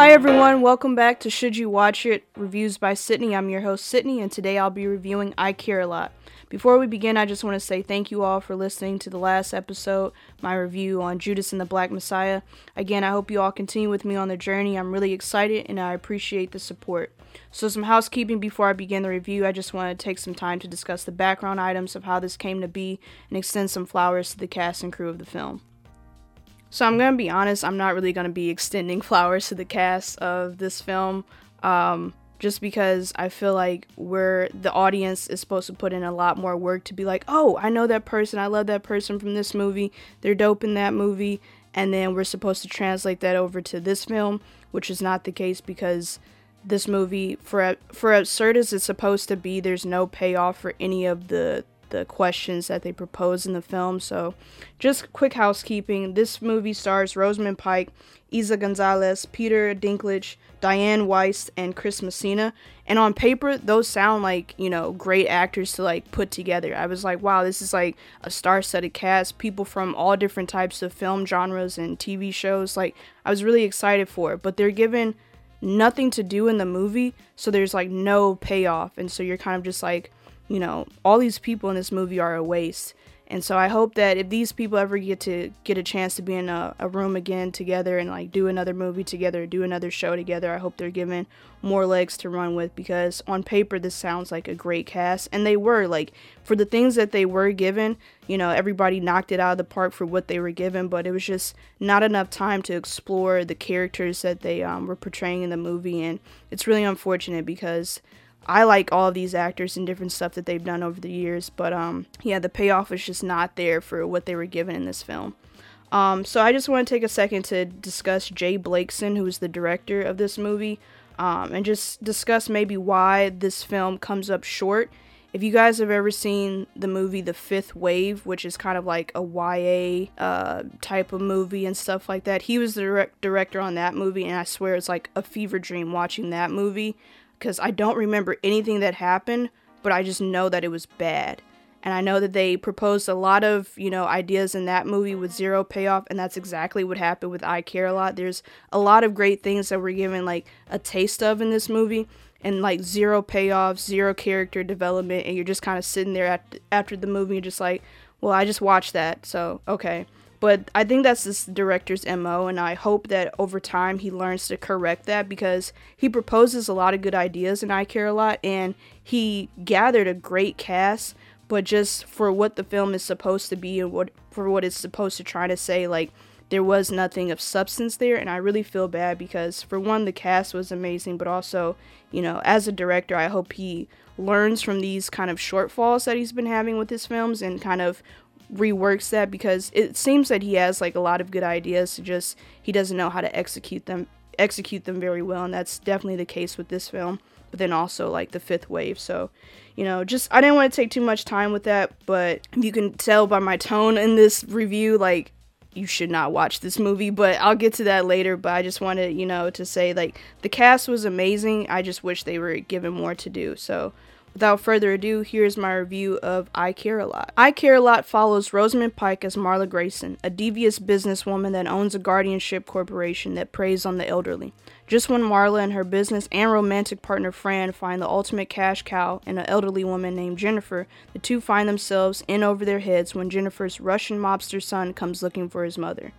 Hi everyone, welcome back to Should You Watch It Reviews by Sydney. I'm your host Sydney, and today I'll be reviewing I Care a Lot. Before we begin, I just want to say thank you all for listening to the last episode, my review on Judas and the Black Messiah. Again, I hope you all continue with me on the journey. I'm really excited and I appreciate the support. So, some housekeeping before I begin the review. I just want to take some time to discuss the background items of how this came to be and extend some flowers to the cast and crew of the film. So I'm gonna be honest, I'm not really gonna be extending flowers to the cast of this film, um, just because I feel like we're the audience is supposed to put in a lot more work to be like, oh, I know that person, I love that person from this movie, they're dope in that movie, and then we're supposed to translate that over to this film, which is not the case because this movie, for for absurd as it's supposed to be, there's no payoff for any of the the questions that they propose in the film. So, just quick housekeeping this movie stars Rosamund Pike, Eiza Gonzalez, Peter Dinklage, Dianne Wiest, and Chris Messina. And on paper, those sound like, you know, great actors to like put together. I was like, wow, this is like a star studded cast, people from all different types of film genres and TV shows. Like, I was really excited for it, but they're given nothing to do in the movie, so there's like no payoff. And so you're kind of just like, you know, all these people in this movie are a waste. And so I hope that if these people ever get to get a chance to be in a, a, room again together and like do another movie together, do another show together, I hope they're given more legs to run with because on paper this sounds like a great cast and they were like for the things that they were given, you know, everybody knocked it out of the park for what they were given, but it was just not enough time to explore the characters that they um, were portraying in the movie and it's really unfortunate because I like all of these actors and different stuff that they've done over the years, but um, yeah, the payoff was just not there for what they were given in this film. Um, so I just want to take a second to discuss Jay Blakeson, who is the director of this movie, um, and just discuss maybe why this film comes up short. If you guys have ever seen the movie The Fifth Wave, which is kind of like a YA uh, type of movie and stuff like that, he was the direct- director on that movie, and I swear it's like a fever dream watching that movie because I don't remember anything that happened, but I just know that it was bad. And I know that they proposed a lot of, you know, ideas in that movie with zero payoff, and that's exactly what happened with I Care a Lot. There's a lot of great things that we're given like a taste of in this movie, and like zero payoff, zero character development, and you're just kind of sitting there at, after the movie, just like, well, I just watched that, so okay. But I think that's this director's MO, and I hope that over time he learns to correct that because he proposes a lot of good ideas and I Care a Lot, and he gathered a great cast, but just for what the film is supposed to be and what for what it's supposed to try to say, like there was nothing of substance there, and I really feel bad because for one, the cast was amazing, but also, you know, as a director, I hope he learns from these kind of shortfalls that he's been having with his films and kind of reworks that because it seems that he has like a lot of good ideas to just he doesn't know how to execute them execute them very well and that's definitely the case with this film but then also like the fifth wave so you know just i didn't want to take too much time with that but you can tell by my tone in this review like you should not watch this movie but i'll get to that later but i just wanted you know to say like the cast was amazing i just wish they were given more to do so Without further ado, here's my review of I Care a Lot. I Care a Lot follows Rosamund Pike as Marla Grayson, a devious businesswoman that owns a guardianship corporation that preys on the elderly. Just when Marla and her business and romantic partner Fran find the ultimate cash cow in an elderly woman named Jennifer, the two find themselves in over their heads when Jennifer's Russian mobster son comes looking for his mother.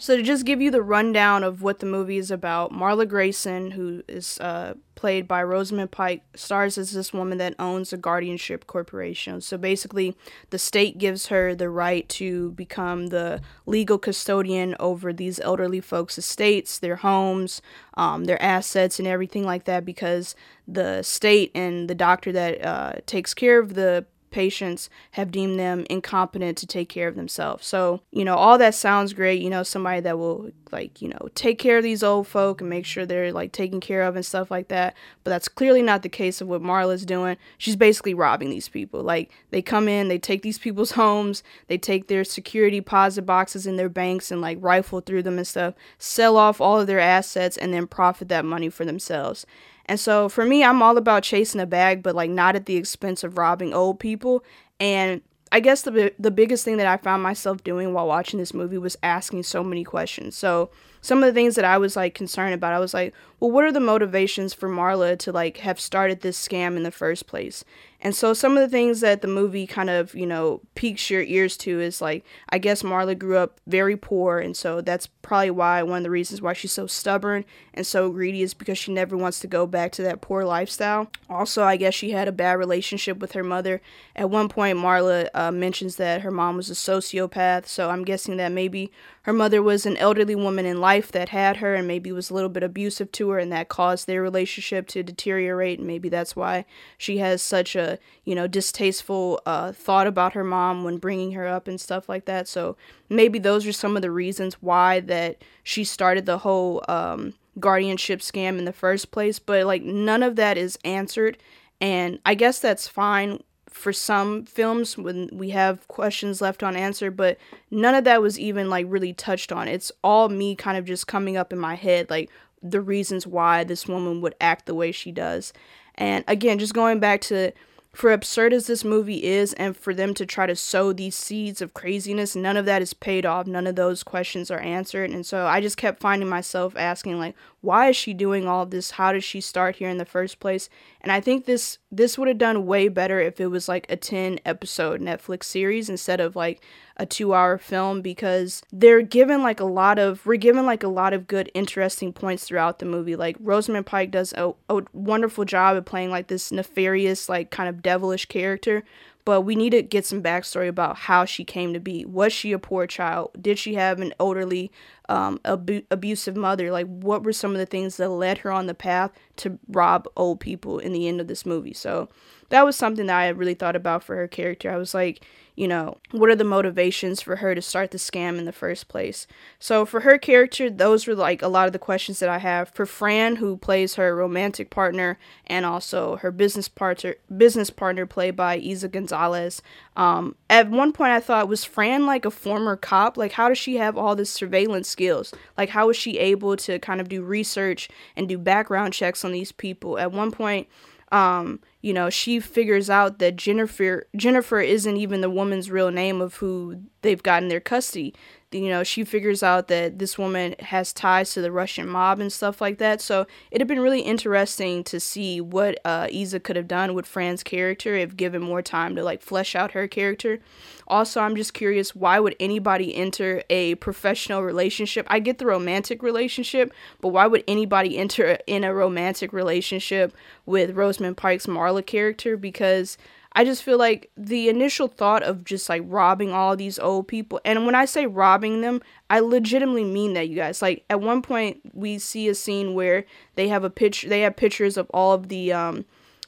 So to just give you the rundown of what the movie is about, Marla Grayson, who is uh, played by Rosamund Pike, stars as this woman that owns a guardianship corporation. So basically, the state gives her the right to become the legal custodian over these elderly folks' estates, their homes, um, their assets, and everything like that, because the state and the doctor that uh, takes care of the patients have deemed them incompetent to take care of themselves. So, you know, all that sounds great. You know, somebody that will, like, you know, take care of these old folk and make sure they're, like, taken care of and stuff like that. But that's clearly not the case of what Marla's doing. She's basically robbing these people. Like, they come in, they take these people's homes, they take their security deposit boxes in their banks and, like, rifle through them and stuff, sell off all of their assets, and then profit that money for themselves. And so for me, I'm all about chasing a bag, but like not at the expense of robbing old people. And I guess the the biggest thing that I found myself doing while watching this movie was asking so many questions. So some of the things that I was like concerned about. I was like, well, what are the motivations for Marla to like have started this scam in the first place? And so some of the things that the movie kind of, you know, piques your ears to is like, I guess Marla grew up very poor. And so that's probably why one of the reasons why she's so stubborn and so greedy is because she never wants to go back to that poor lifestyle. Also, I guess she had a bad relationship with her mother. At one point, Marla uh, mentions that her mom was a sociopath. So I'm guessing that maybe her mother was an elderly woman in life that had her and maybe was a little bit abusive to her and that caused their relationship to deteriorate and maybe that's why she has such a you know distasteful uh, thought about her mom when bringing her up and stuff like that so maybe those are some of the reasons why that she started the whole um, guardianship scam in the first place but like none of that is answered and i guess that's fine for some films when we have questions left unanswered, but none of that was even like really touched on. It's all me kind of just coming up in my head, like the reasons why this woman would act the way she does. And again, just going back to for absurd as this movie is, and for them to try to sow these seeds of craziness, none of that is paid off. None of those questions are answered. And so I just kept finding myself asking, like, why is she doing all this? How did she start here in the first place? And I think this this would have done way better if it was like a 10 episode Netflix series instead of like a 2 hour film because they're given like a lot of we're given like a lot of good interesting points throughout the movie. Like Rosamund Pike does a, a wonderful job of playing like this nefarious like kind of devilish character but we need to get some backstory about how she came to be. Was she a poor child? Did she have an elderly, um, abu- abusive mother? Like, what were some of the things that led her on the path to rob old people in the end of this movie? So that was something that I really thought about for her character. I was like, you know, what are the motivations for her to start the scam in the first place? So for her character, those were like a lot of the questions that I have. For Fran, who plays her romantic partner and also her business partner, business partner played by Eiza Gonzalez. Um, at one point, I thought was Fran like a former cop? Like, how does she have all this surveillance skills? Like, how was she able to kind of do research and do background checks on these people? At one point, um, you know, she figures out that Jennifer Jennifer isn't even the woman's real name of who they've got in their custody you know, she figures out that this woman has ties to the Russian mob and stuff like that. So it'd have been really interesting to see what uh, Eiza could have done with Fran's character if given more time to like flesh out her character. Also, I'm just curious why would anybody enter a professional relationship? I get the romantic relationship, but why would anybody enter in a romantic relationship with Rosamund Pike's Marla character? Because I just feel like the initial thought of just like robbing all these old people, and when I say robbing them, I legitimately mean that, you guys. Like at one point, we see a scene where they have a picture, they have pictures of all of the um,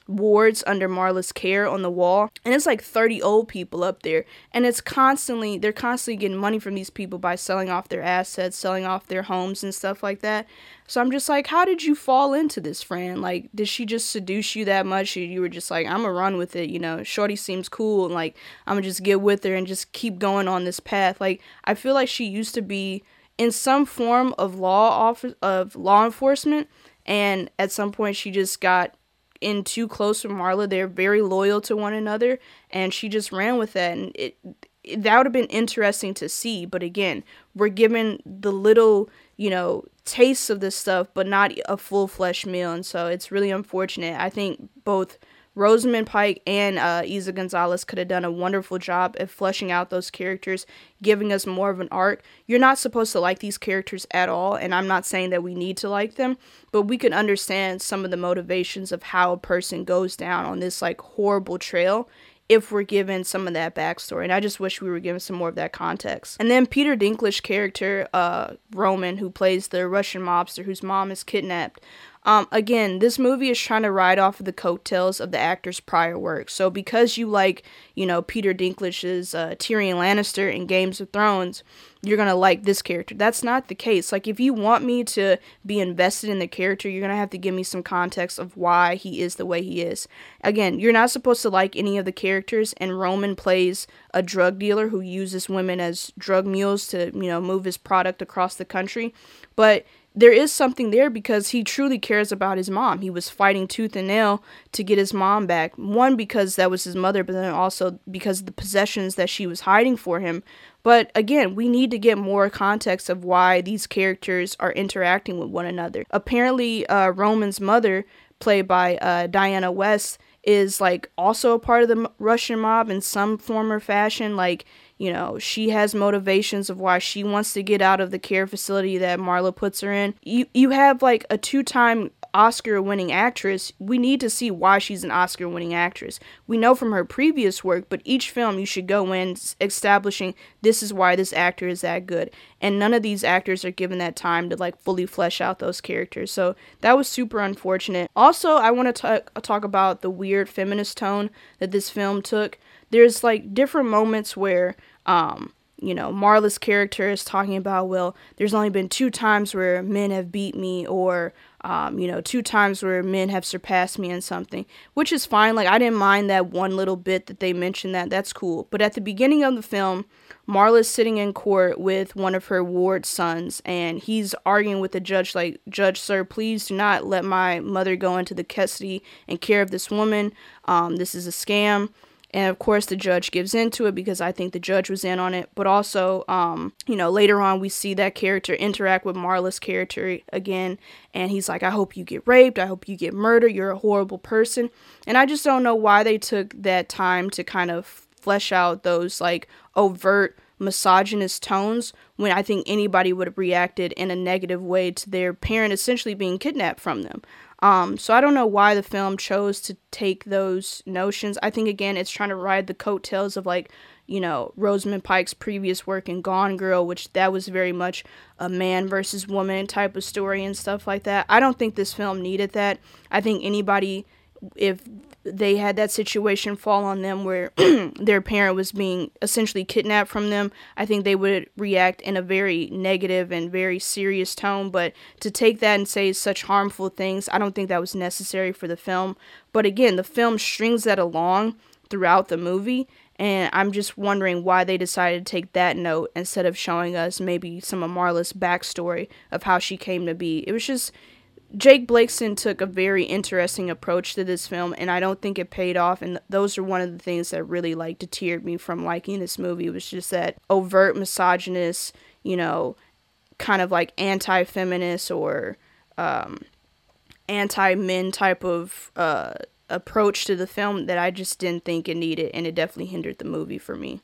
wards under Marla's care on the wall. And it's like 30 old people up there. And it's constantly, they're constantly getting money from these people by selling off their assets, selling off their homes and stuff like that. So I'm just like, how did you fall into this, Fran? Like, did she just seduce you that much? You were just like, I'm gonna run with it, you know, Shorty seems cool, and like, I'm gonna just get with her and just keep going on this path. Like, I feel like she used to be in some form of law office of law enforcement and at some point she just got in too close with Marla. They're very loyal to one another, and she just ran with that. And it, it that would have been interesting to see. But again, we're given the little, you know, tastes of this stuff, but not a full flesh meal. And so it's really unfortunate. I think both Rosamund Pike and uh, Eiza Gonzalez could have done a wonderful job at fleshing out those characters, giving us more of an arc. You're not supposed to like these characters at all, and I'm not saying that we need to like them, but we can understand some of the motivations of how a person goes down on this like horrible trail if we're given some of that backstory. And I just wish we were given some more of that context. And then Peter Dinklage character, uh, Roman, who plays the Russian mobster whose mom is kidnapped. Um, again, this movie is trying to ride off of the coattails of the actor's prior work. So because you like, you know, Peter Dinklage's uh, Tyrion Lannister in Games of Thrones, you're gonna like this character. That's not the case. Like if you want me to be invested in the character, you're gonna have to give me some context of why he is the way he is. Again, you're not supposed to like any of the characters, and Roman plays a drug dealer who uses women as drug mules to, you know, move his product across the country. But there is something there because he truly cares about his mom. He was fighting tooth and nail to get his mom back. One, because that was his mother, but then also because of the possessions that she was hiding for him. But again, we need to get more context of why these characters are interacting with one another. Apparently, uh, Roman's mother, played by uh, Diana Wiest, is like also a part of the Russian mob in some form or fashion. Like, you know, she has motivations of why she wants to get out of the care facility that Marla puts her in. You you have like a two-time Oscar winning actress, we need to see why she's an Oscar winning actress. We know from her previous work, but each film you should go in establishing this is why this actor is that good. And none of these actors are given that time to like fully flesh out those characters. So that was super unfortunate. Also, I want to talk about the weird feminist tone that this film took. There's like different moments where um you know, Marla's character is talking about, well, there's only been two times where men have beat me, or um, you know, two times where men have surpassed me in something, which is fine. Like, I didn't mind that one little bit that they mentioned that. That's cool. But at the beginning of the film, Marla's sitting in court with one of her ward sons, and he's arguing with the judge, like, Judge, sir, please do not let my mother go into the custody and care of this woman. Um, this is a scam. And of course, the judge gives into it because I think the judge was in on it. But also, um, you know, later on, we see that character interact with Marla's character again. And he's like, I hope you get raped. I hope you get murdered. You're a horrible person. And I just don't know why they took that time to kind of flesh out those like overt misogynist tones when I think anybody would have reacted in a negative way to their parent essentially being kidnapped from them. Um, so I don't know why the film chose to take those notions. I think again it's trying to ride the coattails of like, you know, Rosamund Pike's previous work in Gone Girl, which that was very much a man versus woman type of story and stuff like that. I don't think this film needed that. I think anybody if they had that situation fall on them where their parent was being essentially kidnapped from them, I think they would react in a very negative and very serious tone. But to take that and say such harmful things, I don't think that was necessary for the film. But again, the film strings that along throughout the movie. And I'm just wondering why they decided to take that note instead of showing us maybe some of Marla's backstory of how she came to be. It was just, Jake Blakeson took a very interesting approach to this film, and I don't think it paid off. And those are one of the things that really like deterred me from liking this movie. Was just that overt misogynist, you know, kind of like anti-feminist or um, anti-men type of uh, approach to the film that I just didn't think it needed, and it definitely hindered the movie for me.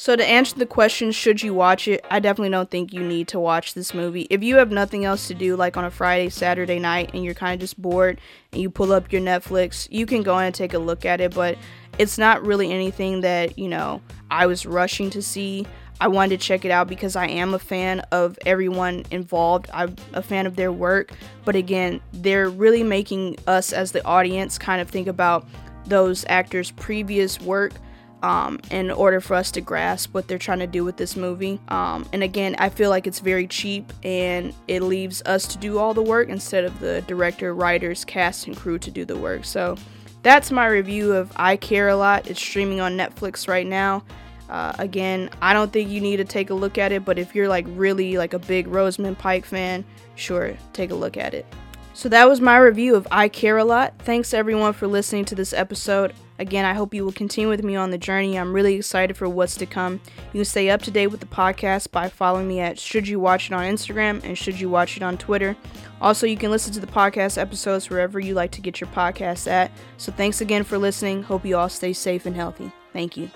So to answer the question, should you watch it? I definitely don't think you need to watch this movie. If you have nothing else to do, like on a Friday, Saturday night, and you're kind of just bored, and you pull up your Netflix, you can go and take a look at it. But it's not really anything that you know I was rushing to see. I wanted to check it out because I am a fan of everyone involved. I'm a fan of their work. But again, they're really making us as the audience kind of think about those actors' previous work um, in order for us to grasp what they're trying to do with this movie. Um, and again, I feel like it's very cheap and it leaves us to do all the work instead of the director, writers, cast, and crew to do the work. So that's my review of I Care a Lot. It's streaming on Netflix right now. Uh, again, I don't think you need to take a look at it, but if you're like really like a big Rosamund Pike fan, sure, take a look at it. So that was my review of I Care a Lot. Thanks everyone for listening to this episode. Again, I hope you will continue with me on the journey. I'm really excited for what's to come. You can stay up to date with the podcast by following me at Should You Watch It on Instagram and Should You Watch It on Twitter. Also, you can listen to the podcast episodes wherever you like to get your podcasts at. So thanks again for listening. Hope you all stay safe and healthy. Thank you.